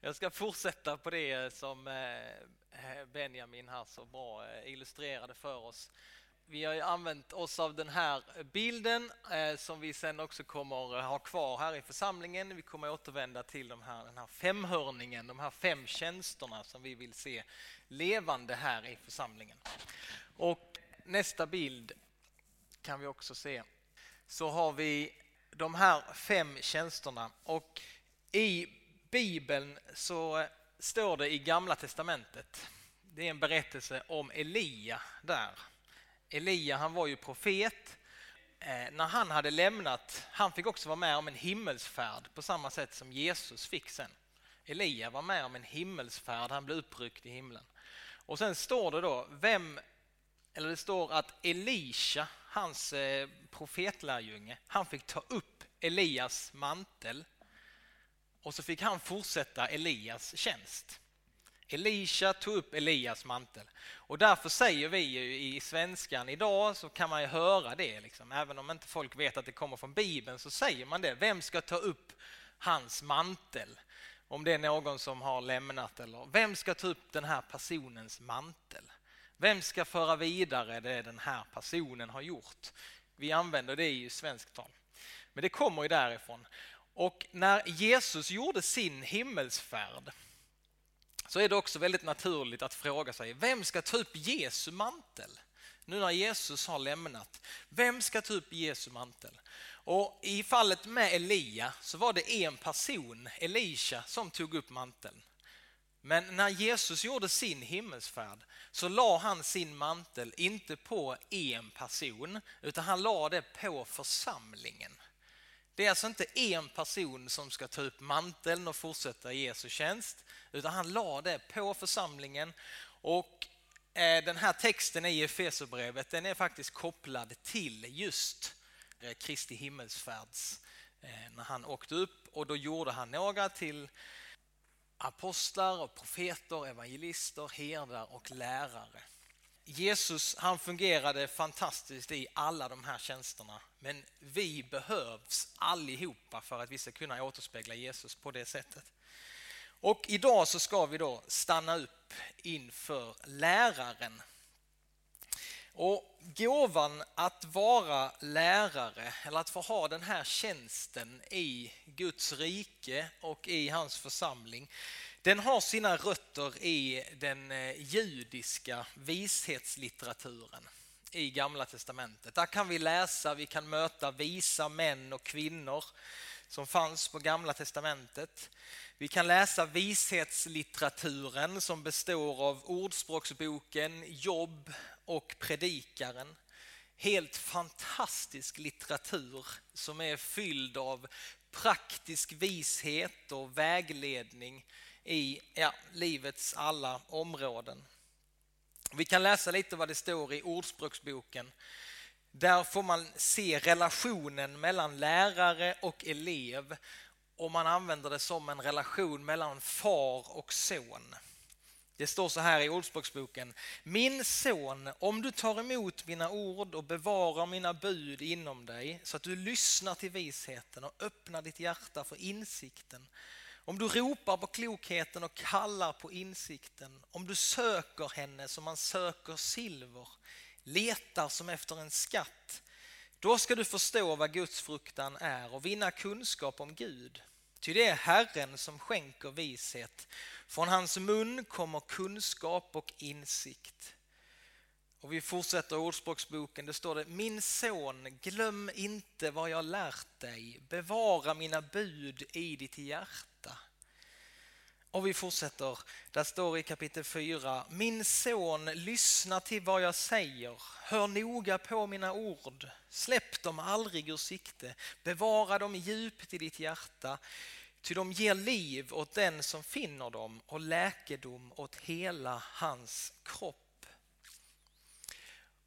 Jag ska fortsätta på det som eh, eh, Benjamin här så bra eh, illustrerade för oss. Vi har använt oss av den här bilden som vi sen också kommer ha kvar här i församlingen. Vi kommer återvända till de här, den här femhörningen, de här fem tjänsterna som vi vill se levande här i församlingen. Och nästa bild kan vi också se. Så har vi de här fem tjänsterna och i Bibeln så står det i Gamla Testamentet, det är en berättelse om Elia där. Elia han var ju profet. Eh, när han hade lämnat, han fick också vara med om en himmelsfärd på samma sätt som Jesus fick sen. Elia var med om en himmelsfärd, han blev uppryckt i himlen. Och sen står det då, vem, eller det står att Elisha, hans eh, profetlärjunge, han fick ta upp Elias mantel och så fick han fortsätta Elias tjänst. Elisha tog upp Elias mantel. Och därför säger vi ju i svenskan idag så kan man ju höra det. Liksom. Även om inte folk vet att det kommer från Bibeln så säger man det. Vem ska ta upp hans mantel? Om det är någon som har lämnat eller vem ska ta upp den här personens mantel? Vem ska föra vidare det den här personen har gjort? Vi använder det i svenskt tal. Men det kommer ju därifrån. Och när Jesus gjorde sin himmelsfärd så är det också väldigt naturligt att fråga sig, vem ska ta upp Jesu mantel? Nu när Jesus har lämnat, vem ska ta upp Jesu mantel? Och I fallet med Elia så var det en person, Elisha, som tog upp manteln. Men när Jesus gjorde sin himmelsfärd så la han sin mantel inte på en person utan han la det på församlingen. Det är alltså inte en person som ska ta upp manteln och fortsätta Jesu tjänst utan han la det på församlingen och eh, den här texten i Efesierbrevet den är faktiskt kopplad till just eh, Kristi himmelsfärds eh, när han åkte upp och då gjorde han några till apostlar, och profeter, evangelister, herdar och lärare. Jesus han fungerade fantastiskt i alla de här tjänsterna men vi behövs allihopa för att vi ska kunna återspegla Jesus på det sättet. Och idag så ska vi då stanna upp inför läraren. Och gåvan att vara lärare eller att få ha den här tjänsten i Guds rike och i hans församling den har sina rötter i den eh, judiska vishetslitteraturen i Gamla Testamentet. Där kan vi läsa, vi kan möta visa män och kvinnor som fanns på Gamla Testamentet. Vi kan läsa vishetslitteraturen som består av Ordspråksboken, Jobb och Predikaren. Helt fantastisk litteratur som är fylld av praktisk vishet och vägledning i ja, livets alla områden. Vi kan läsa lite vad det står i Ordspråksboken. Där får man se relationen mellan lärare och elev och man använder det som en relation mellan far och son. Det står så här i Ordspråksboken. Min son, om du tar emot mina ord och bevarar mina bud inom dig så att du lyssnar till visheten och öppnar ditt hjärta för insikten om du ropar på klokheten och kallar på insikten, om du söker henne som man söker silver, letar som efter en skatt, då ska du förstå vad Guds fruktan är och vinna kunskap om Gud. Ty det är Herren som skänker vishet. Från hans mun kommer kunskap och insikt. Och vi fortsätter Ordspråksboken, det står det Min son, glöm inte vad jag lärt dig, bevara mina bud i ditt hjärta. Och vi fortsätter, där står i kapitel 4 Min son, lyssna till vad jag säger, hör noga på mina ord, släpp dem aldrig ur sikte, bevara dem djupt i ditt hjärta, ty de ger liv åt den som finner dem och läkedom åt hela hans kropp.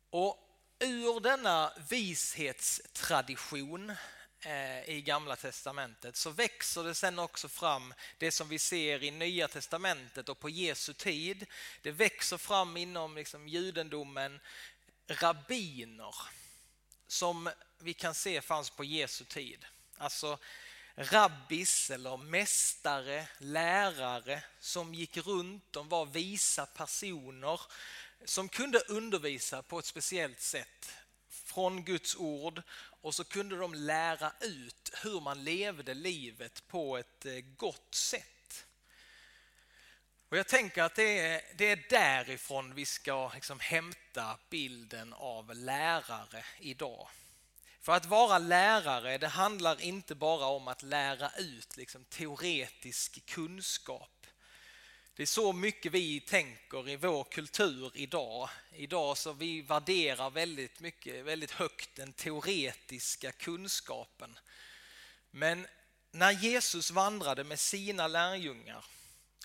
Och ur denna vishetstradition Eh, i Gamla Testamentet så växer det sen också fram det som vi ser i Nya Testamentet och på Jesu tid. Det växer fram inom liksom judendomen rabbiner som vi kan se fanns på Jesu tid. Alltså rabbis eller mästare, lärare som gick runt. De var visa personer som kunde undervisa på ett speciellt sätt från Guds ord och så kunde de lära ut hur man levde livet på ett eh, gott sätt. Och Jag tänker att det är, det är därifrån vi ska liksom hämta bilden av lärare idag. För att vara lärare, det handlar inte bara om att lära ut liksom, teoretisk kunskap. Det är så mycket vi tänker i vår kultur idag. Idag så vi värderar väldigt mycket, väldigt högt den teoretiska kunskapen. Men när Jesus vandrade med sina lärjungar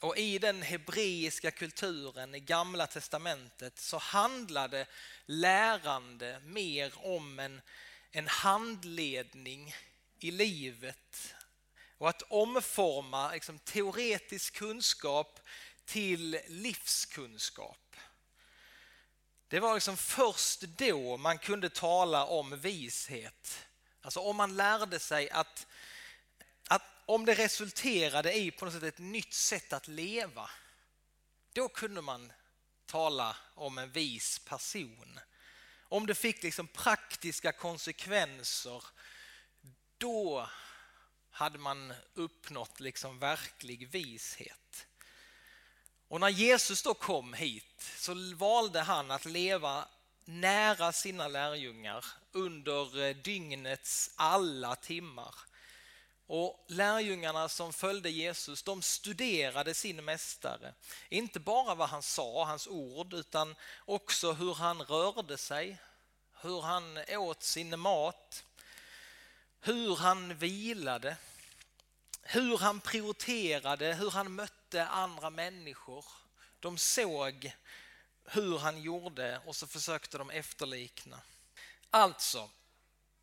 och i den hebreiska kulturen i gamla testamentet så handlade lärande mer om en en handledning i livet och att omforma liksom, teoretisk kunskap till livskunskap. Det var liksom först då man kunde tala om vishet. Alltså om man lärde sig att, att om det resulterade i på något sätt ett nytt sätt att leva, då kunde man tala om en vis person. Om det fick liksom praktiska konsekvenser, då hade man uppnått liksom verklig vishet. Och när Jesus då kom hit så valde han att leva nära sina lärjungar under eh, dygnets alla timmar. Och lärjungarna som följde Jesus, de studerade sin mästare. Inte bara vad han sa, hans ord, utan också hur han rörde sig, hur han åt sin mat, hur han vilade, hur han prioriterade, hur han mötte andra människor. De såg hur han gjorde och så försökte de efterlikna. Alltså,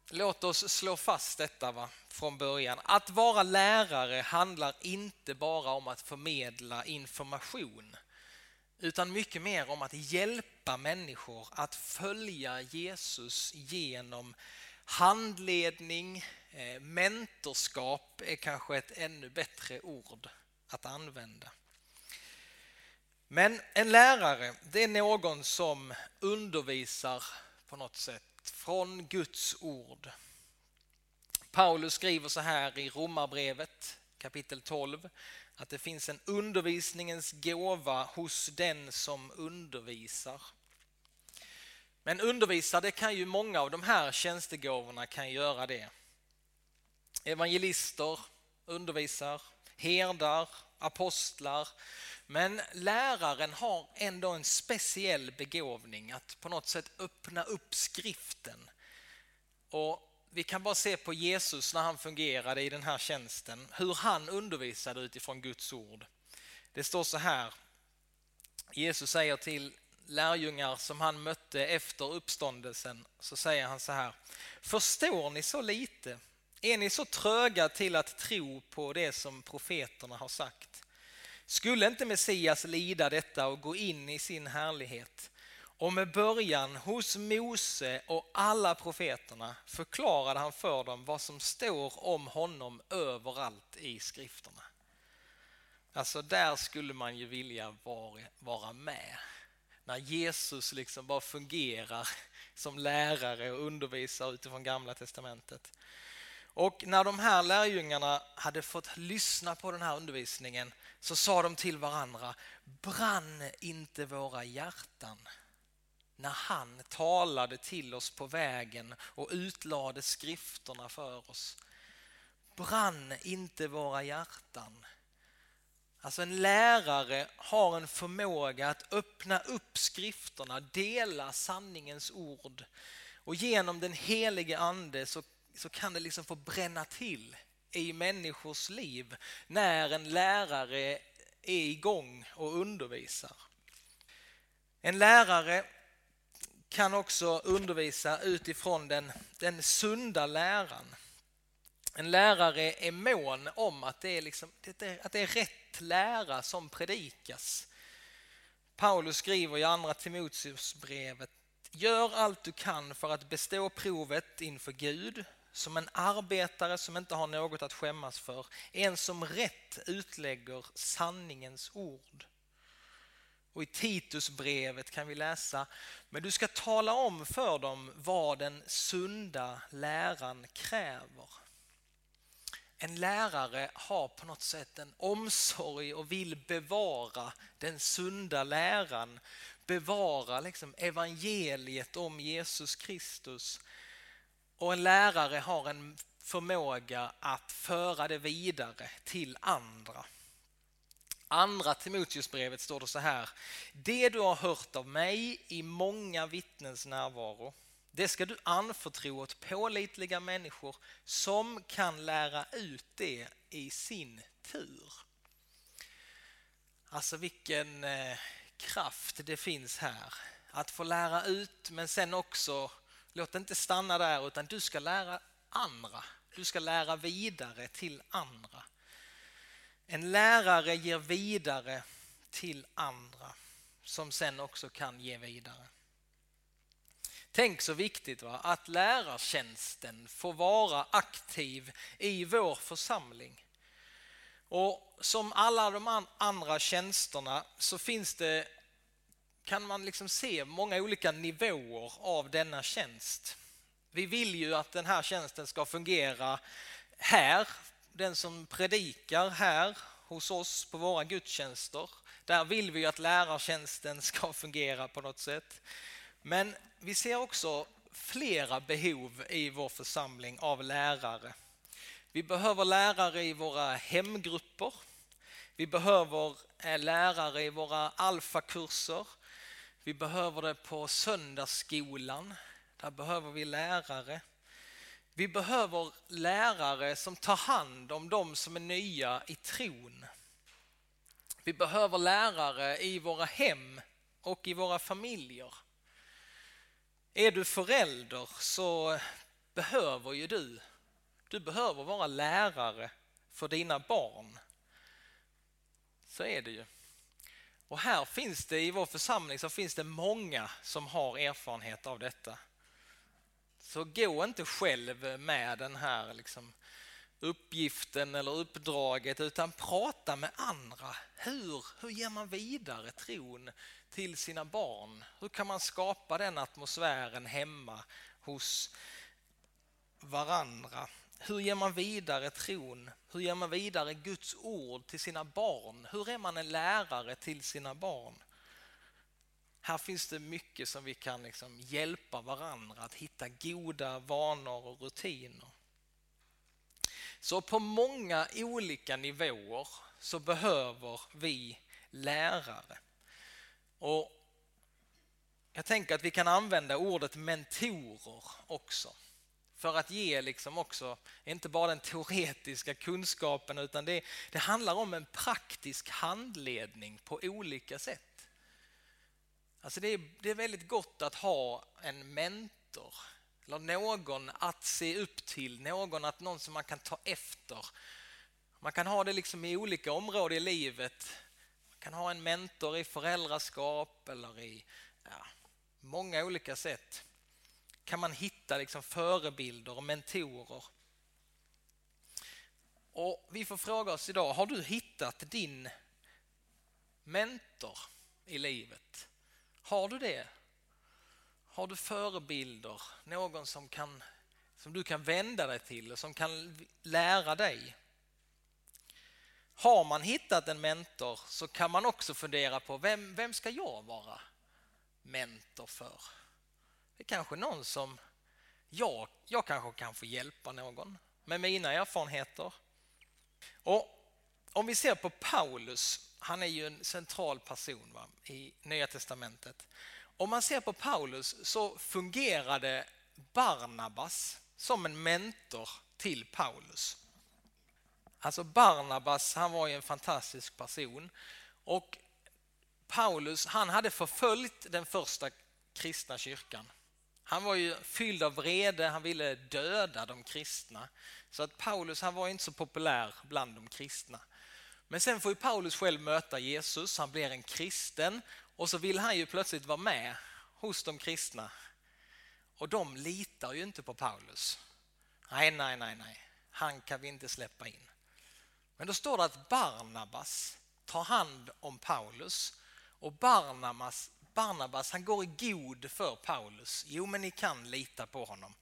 Låt oss slå fast detta va, från början. Att vara lärare handlar inte bara om att förmedla information utan mycket mer om att hjälpa människor att följa Jesus genom handledning, eh, mentorskap är kanske ett ännu bättre ord att använda. Men en lärare, det är någon som undervisar på något sätt från Guds ord. Paulus skriver så här i Romarbrevet kapitel 12 att det finns en undervisningens gåva hos den som undervisar. Men undervisa, det kan ju många av de här tjänstegåvorna kan göra det. Evangelister undervisar, herdar, apostlar, men läraren har ändå en speciell begåvning att på något sätt öppna upp skriften. Och vi kan bara se på Jesus när han fungerade i den här tjänsten, hur han undervisade utifrån Guds ord. Det står så här, Jesus säger till lärjungar som han mötte efter uppståndelsen, så säger han så här, förstår ni så lite? Är ni så tröga till att tro på det som profeterna har sagt? Skulle inte Messias lida detta och gå in i sin härlighet? Och med början hos Mose och alla profeterna förklarade han för dem vad som står om honom överallt i skrifterna. Alltså där skulle man ju vilja vara med. När Jesus liksom bara fungerar som lärare och undervisar utifrån gamla testamentet. Och när de här lärjungarna hade fått lyssna på den här undervisningen så sa de till varandra, brann inte våra hjärtan när han talade till oss på vägen och utlade skrifterna för oss. Brann inte våra hjärtan. Alltså en lärare har en förmåga att öppna upp skrifterna, dela sanningens ord och genom den helige ande så, så kan det liksom få bränna till i människors liv när en lärare är igång och undervisar. En lärare kan också undervisa utifrån den, den sunda läran. En lärare är mån om att det är, liksom, att det är rätt lära som predikas. Paulus skriver i andra Timoteusbrevet Gör allt du kan för att bestå provet inför Gud som en arbetare som inte har något att skämmas för, en som rätt utlägger sanningens ord. Och i Titusbrevet kan vi läsa, men du ska tala om för dem vad den sunda läran kräver. En lärare har på något sätt en omsorg och vill bevara den sunda läran, bevara liksom evangeliet om Jesus Kristus. Och en lärare har en förmåga att föra det vidare till andra. Andra Timoteusbrevet står det så här. Det du har hört av mig i många vittnens närvaro, det ska du anförtro åt pålitliga människor som kan lära ut det i sin tur. Alltså vilken eh, kraft det finns här. Att få lära ut men sen också, låt det inte stanna där utan du ska lära andra. Du ska lära vidare till andra. En lärare ger vidare till andra som sen också kan ge vidare. Tänk så viktigt va? att lärartjänsten får vara aktiv i vår församling. Och som alla de andra tjänsterna så finns det, kan man liksom se många olika nivåer av denna tjänst. Vi vill ju att den här tjänsten ska fungera här den som predikar här hos oss på våra gudstjänster. Där vill vi att lärartjänsten ska fungera på något sätt. Men vi ser också flera behov i vår församling av lärare. Vi behöver lärare i våra hemgrupper. Vi behöver eh, lärare i våra alfakurser. Vi behöver det på söndagsskolan. Där behöver vi lärare. Vi behöver lärare som tar hand om de som är nya i tron. Vi behöver lärare i våra hem och i våra familjer. Är du förälder så behöver ju du, du behöver vara lärare för dina barn. Så är det ju. Och här finns det i vår församling så finns det många som har erfarenhet av detta. Så gå inte själv med den här liksom uppgiften eller uppdraget utan prata med andra. Hur, hur ger man vidare tron till sina barn? Hur kan man skapa den atmosfären hemma hos varandra? Hur ger man vidare tron? Hur ger man vidare Guds ord till sina barn? Hur är man en lärare till sina barn? Här finns det mycket som vi kan liksom hjälpa varandra att hitta goda vanor och rutiner. Så på många olika nivåer så behöver vi lärare. Och jag tänker att vi kan använda ordet mentorer också. För att ge liksom också, inte bara den teoretiska kunskapen utan det, det handlar om en praktisk handledning på olika sätt. Alltså det, är, det är väldigt gott att ha en mentor eller någon att se upp till, någon, att, någon som man kan ta efter. Man kan ha det liksom i olika områden i livet. Man kan ha en mentor i föräldraskap eller i ja, många olika sätt. Kan man hitta liksom förebilder och mentorer. Och Vi får fråga oss idag, har du hittat din mentor i livet? Har du det? Har du förebilder, någon som, kan, som du kan vända dig till och som kan lära dig? Har man hittat en mentor så kan man också fundera på vem, vem ska jag vara mentor för? Det är kanske någon som jag, jag kanske kan få hjälpa någon med mina erfarenheter. Och Om vi ser på Paulus han är ju en central person va, i Nya Testamentet. Om man ser på Paulus så fungerade Barnabas som en mentor till Paulus. Alltså Barnabas, han var ju en fantastisk person och Paulus, han hade förföljt den första kristna kyrkan. Han var ju fylld av vrede, han ville döda de kristna. Så att Paulus han var inte så populär bland de kristna. Men sen får ju Paulus själv möta Jesus, han blir en kristen och så vill han ju plötsligt vara med hos de kristna. Och de litar ju inte på Paulus. Nej, nej, nej, nej, han kan vi inte släppa in. Men då står det att Barnabas tar hand om Paulus och Barnabas, Barnabas han går i god för Paulus. Jo, men ni kan lita på honom.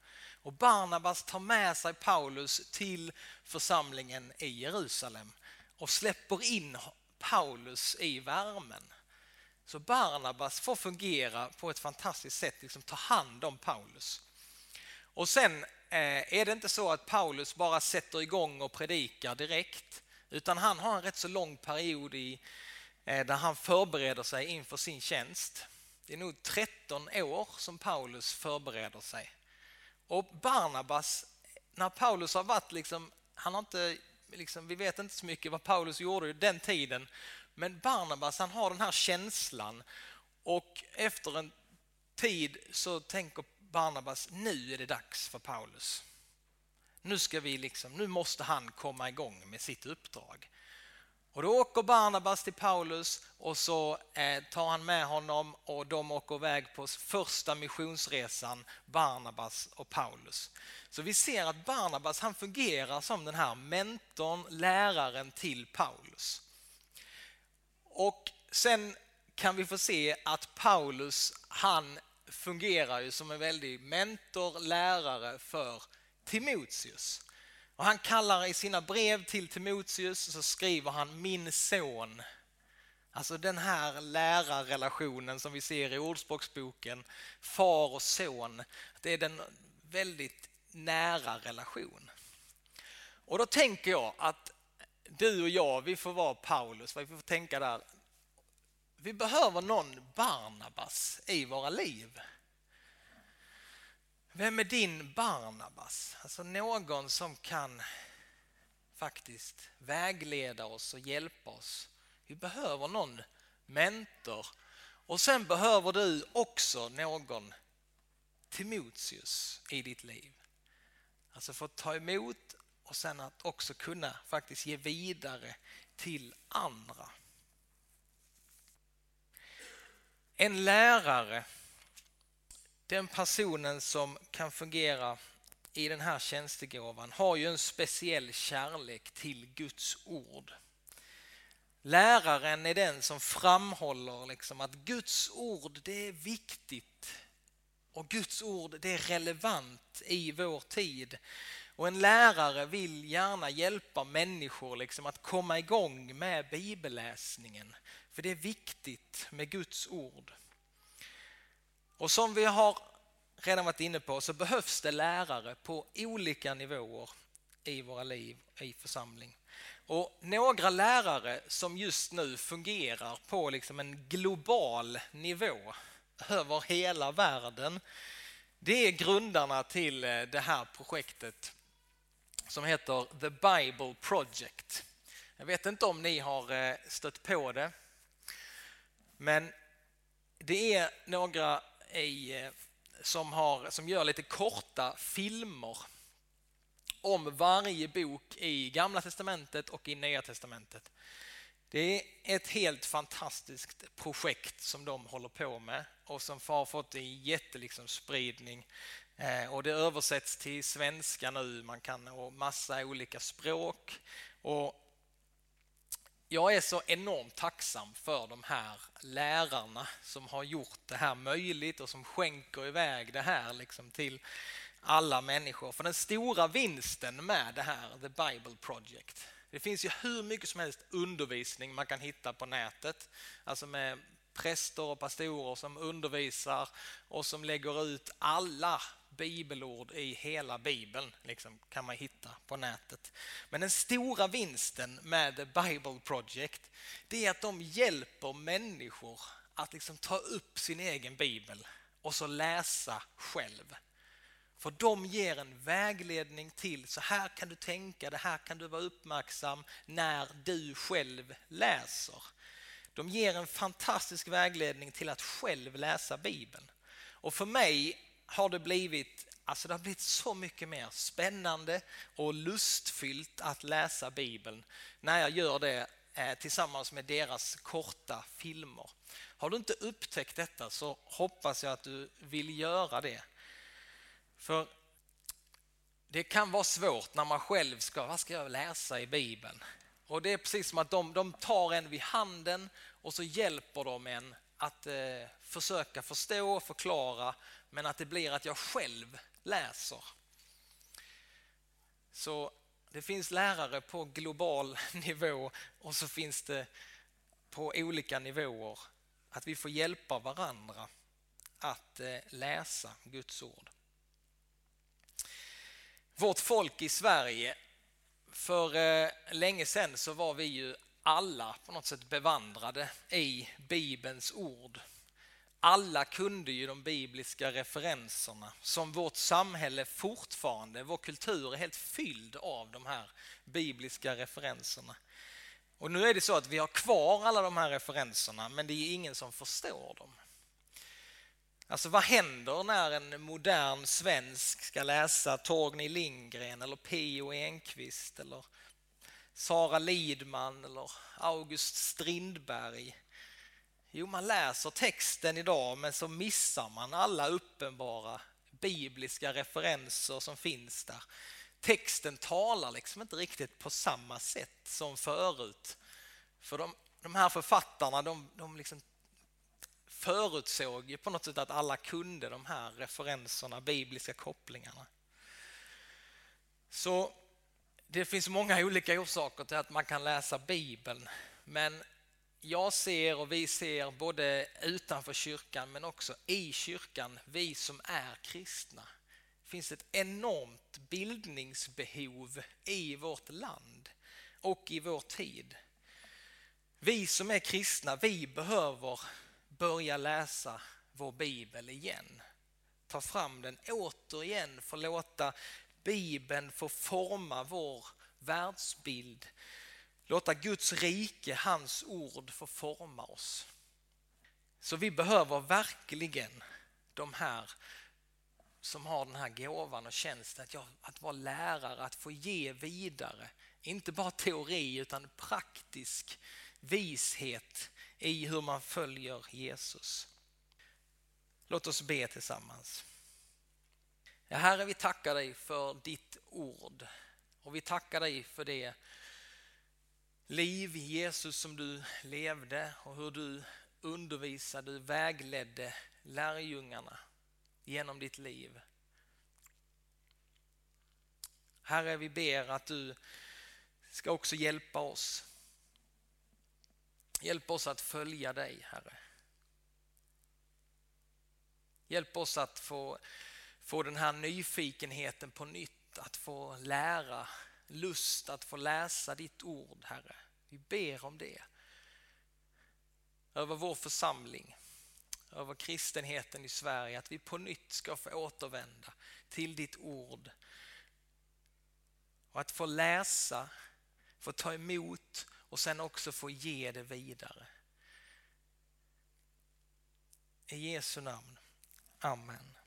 Och Barnabas tar med sig Paulus till församlingen i Jerusalem och släpper in Paulus i värmen. Så Barnabas får fungera på ett fantastiskt sätt, liksom ta hand om Paulus. Och sen eh, är det inte så att Paulus bara sätter igång och predikar direkt, utan han har en rätt så lång period i, Eh, där han förbereder sig inför sin tjänst. Det är nog 13 år som Paulus förbereder sig. Och Barnabas, när Paulus har varit liksom, han har inte, liksom, vi vet inte så mycket vad Paulus gjorde den tiden, men Barnabas han har den här känslan och efter en tid så tänker Barnabas, nu är det dags för Paulus. Nu ska vi liksom, nu måste han komma igång med sitt uppdrag. Och då åker Barnabas till Paulus och så eh, tar han med honom och de åker iväg på första missionsresan, Barnabas och Paulus. Så vi ser att Barnabas han fungerar som den här mentorn, läraren till Paulus. Och sen kan vi få se att Paulus han fungerar ju som en väldig mentor, lärare för Timoteus. Och han kallar i sina brev till Timoteus så skriver han min son. Alltså den här lärarrelationen som vi ser i Ordspråksboken, far och son. Det är den väldigt nära relation. Och då tänker jag att du och jag, vi får vara Paulus, vi får tänka där. Vi behöver någon Barnabas i våra liv. Vem är din Barnabas? Alltså någon som kan faktiskt vägleda oss och hjälpa oss. Vi behöver någon mentor. Och sen behöver du också någon Timoteus i ditt liv. Alltså få ta emot och sen att också kunna faktiskt ge vidare till andra. En lärare den personen som kan fungera i den här tjänstegåvan har ju en speciell kärlek till Guds ord. Läraren är den som framhåller liksom att Guds ord det är viktigt och Guds ord det är relevant i vår tid. Och en lärare vill gärna hjälpa människor liksom att komma igång med bibelläsningen. För det är viktigt med Guds ord. Och som vi har redan varit inne på så behövs det lärare på olika nivåer i våra liv i församling. Och några lärare som just nu fungerar på liksom en global nivå över hela världen det är grundarna till eh, det här projektet som heter The Bible Project. Jag vet inte om ni har eh, stött på det men det är några i, eh, som, har, som gör lite korta filmer om varje bok i Gamla Testamentet och i Nya Testamentet. Det är ett helt fantastiskt projekt som de håller på med och som har fått en jättespridning. Eh, och det översätts till svenska nu, man kan och massa olika språk. Och jag är så enormt tacksam för de här lärarna som har gjort det här möjligt och som skänker iväg det här liksom till alla människor. För den stora vinsten med det här, The Bible Project, det finns ju hur mycket som helst undervisning man kan hitta på nätet. Alltså med präster och pastorer som undervisar och som lägger ut alla bibelord i hela Bibeln liksom, kan man hitta på nätet. Men den stora vinsten med The Bible Project det är att de hjälper människor att liksom ta upp sin egen bibel och så läsa själv. För de ger en vägledning till så här kan du tänka, det här kan du vara uppmärksam när du själv läser. De ger en fantastisk vägledning till att själv läsa Bibeln. Och för mig har det blivit Alltså det har blivit så mycket mer spännande och lustfyllt att läsa Bibeln när jag gör det eh, tillsammans med deras korta filmer. Har du inte upptäckt detta så hoppas jag att du vill göra det. För det kan vara svårt när man själv ska, vad ska jag läsa i Bibeln? Och det är precis som att de, de tar en vid handen och så hjälper de en att eh, försöka förstå och förklara men att det blir att jag själv läser. Så det finns lärare på global nivå och så finns det på olika nivåer att vi får hjälpa varandra att eh, läsa Guds ord. Vårt folk i Sverige, för eh, länge sedan så var vi ju alla på något sätt bevandrade i Bibelns ord. Alla kunde ju de bibliska referenserna som vårt samhälle fortfarande, vår kultur är helt fylld av de här bibliska referenserna. Och nu är det så att vi har kvar alla de här referenserna men det är ingen som förstår dem. Alltså vad händer när en modern svensk ska läsa Torgny Lindgren eller P.O. Enquist eller Sara Lidman eller August Strindberg? Jo, man läser texten idag men så missar man alla uppenbara bibliska referenser som finns där. Texten talar liksom inte riktigt på samma sätt som förut. För de, de här författarna de, de liksom förutsåg ju på något sätt att alla kunde de här referenserna, bibliska kopplingarna. Så det finns många olika orsaker till att man kan läsa Bibeln. Men jag ser och vi ser både utanför kyrkan men också i kyrkan, vi som är kristna. Det finns ett enormt bildningsbehov i vårt land och i vår tid. Vi som är kristna, vi behöver börja läsa vår bibel igen. Ta fram den återigen, få låta bibeln få forma vår världsbild. Låta Guds rike, hans ord få forma oss. Så vi behöver verkligen de här som har den här gåvan och tjänsten att, att vara lärare, att få ge vidare. Inte bara teori utan praktisk vishet i hur man följer Jesus. Låt oss be tillsammans. Ja, Herre, vi tackar dig för ditt ord och vi tackar dig för det liv Jesus som du levde och hur du undervisade, du vägledde lärjungarna genom ditt liv. Herre, vi ber att du ska också hjälpa oss Hjälp oss att följa dig, Herre. Hjälp oss att få, få den här nyfikenheten på nytt, att få lära, lust att få läsa ditt ord, Herre. Vi ber om det. Över vår församling, över kristenheten i Sverige, att vi på nytt ska få återvända till ditt ord. Och att få läsa, få ta emot och sen också få ge det vidare. I Jesu namn. Amen.